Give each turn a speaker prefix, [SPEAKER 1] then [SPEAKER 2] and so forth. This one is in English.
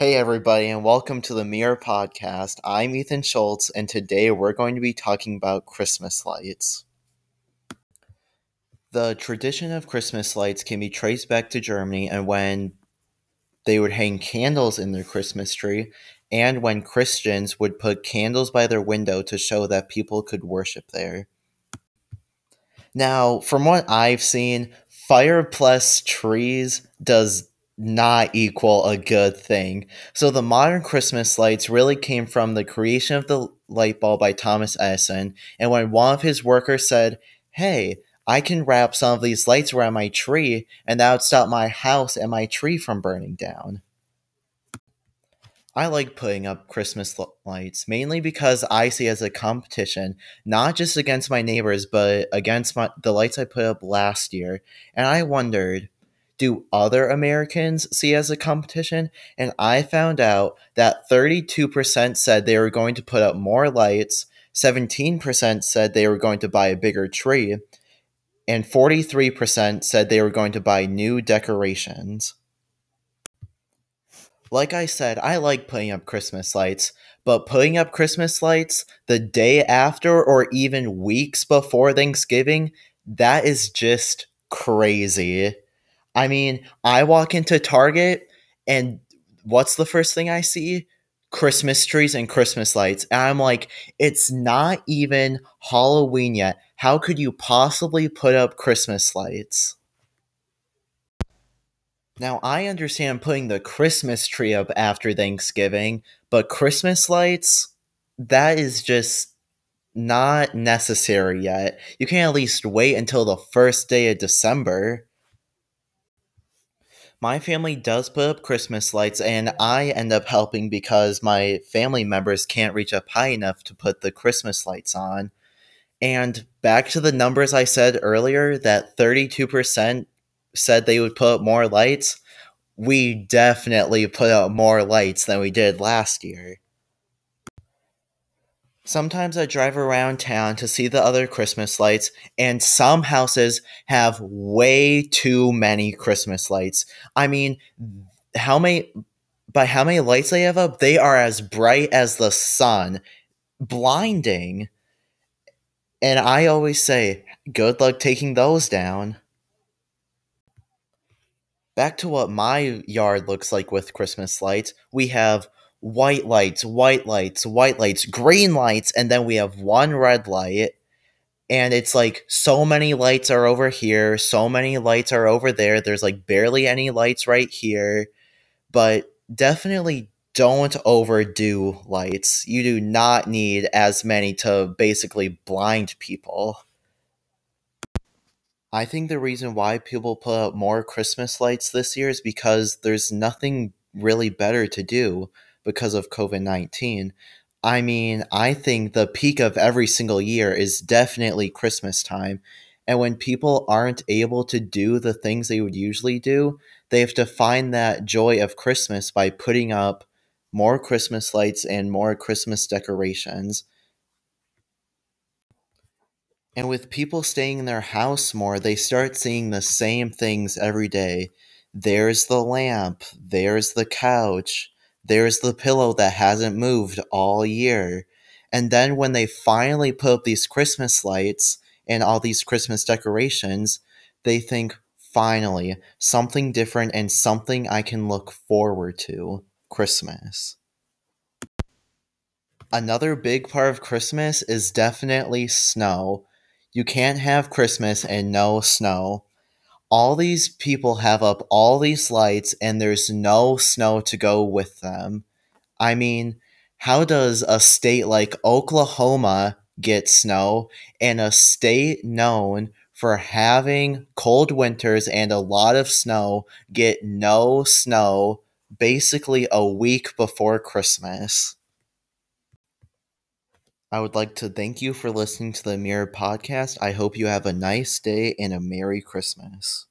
[SPEAKER 1] Hey, everybody, and welcome to the Mirror Podcast. I'm Ethan Schultz, and today we're going to be talking about Christmas lights. The tradition of Christmas lights can be traced back to Germany and when they would hang candles in their Christmas tree, and when Christians would put candles by their window to show that people could worship there. Now, from what I've seen, fire plus trees does not equal a good thing. So the modern Christmas lights really came from the creation of the light bulb by Thomas Edison. And when one of his workers said, Hey, I can wrap some of these lights around my tree, and that would stop my house and my tree from burning down. I like putting up Christmas lights mainly because I see as a competition, not just against my neighbors, but against my, the lights I put up last year. And I wondered, do other Americans see as a competition? And I found out that 32% said they were going to put up more lights, 17% said they were going to buy a bigger tree, and 43% said they were going to buy new decorations. Like I said, I like putting up Christmas lights, but putting up Christmas lights the day after or even weeks before Thanksgiving, that is just crazy. I mean, I walk into Target and what's the first thing I see? Christmas trees and Christmas lights. And I'm like, it's not even Halloween yet. How could you possibly put up Christmas lights? Now, I understand putting the Christmas tree up after Thanksgiving, but Christmas lights, that is just not necessary yet. You can at least wait until the first day of December my family does put up Christmas lights, and I end up helping because my family members can't reach up high enough to put the Christmas lights on. And back to the numbers I said earlier that 32% said they would put up more lights. We definitely put up more lights than we did last year. Sometimes I drive around town to see the other Christmas lights, and some houses have way too many Christmas lights. I mean, how many by how many lights they have up? They are as bright as the sun, blinding. And I always say, good luck taking those down. Back to what my yard looks like with Christmas lights. We have white lights, white lights, white lights, green lights, and then we have one red light. And it's like so many lights are over here, so many lights are over there. There's like barely any lights right here. But definitely don't overdo lights. You do not need as many to basically blind people. I think the reason why people put up more Christmas lights this year is because there's nothing really better to do because of COVID 19. I mean, I think the peak of every single year is definitely Christmas time. And when people aren't able to do the things they would usually do, they have to find that joy of Christmas by putting up more Christmas lights and more Christmas decorations. And with people staying in their house more, they start seeing the same things every day. There's the lamp, there's the couch, there's the pillow that hasn't moved all year. And then when they finally put up these Christmas lights and all these Christmas decorations, they think, finally, something different and something I can look forward to Christmas. Another big part of Christmas is definitely snow. You can't have Christmas and no snow all these people have up all these lights and there's no snow to go with them. I mean, how does a state like Oklahoma get snow and a state known for having cold winters and a lot of snow get no snow basically a week before Christmas? I would like to thank you for listening to the Mirror Podcast. I hope you have a nice day and a Merry Christmas.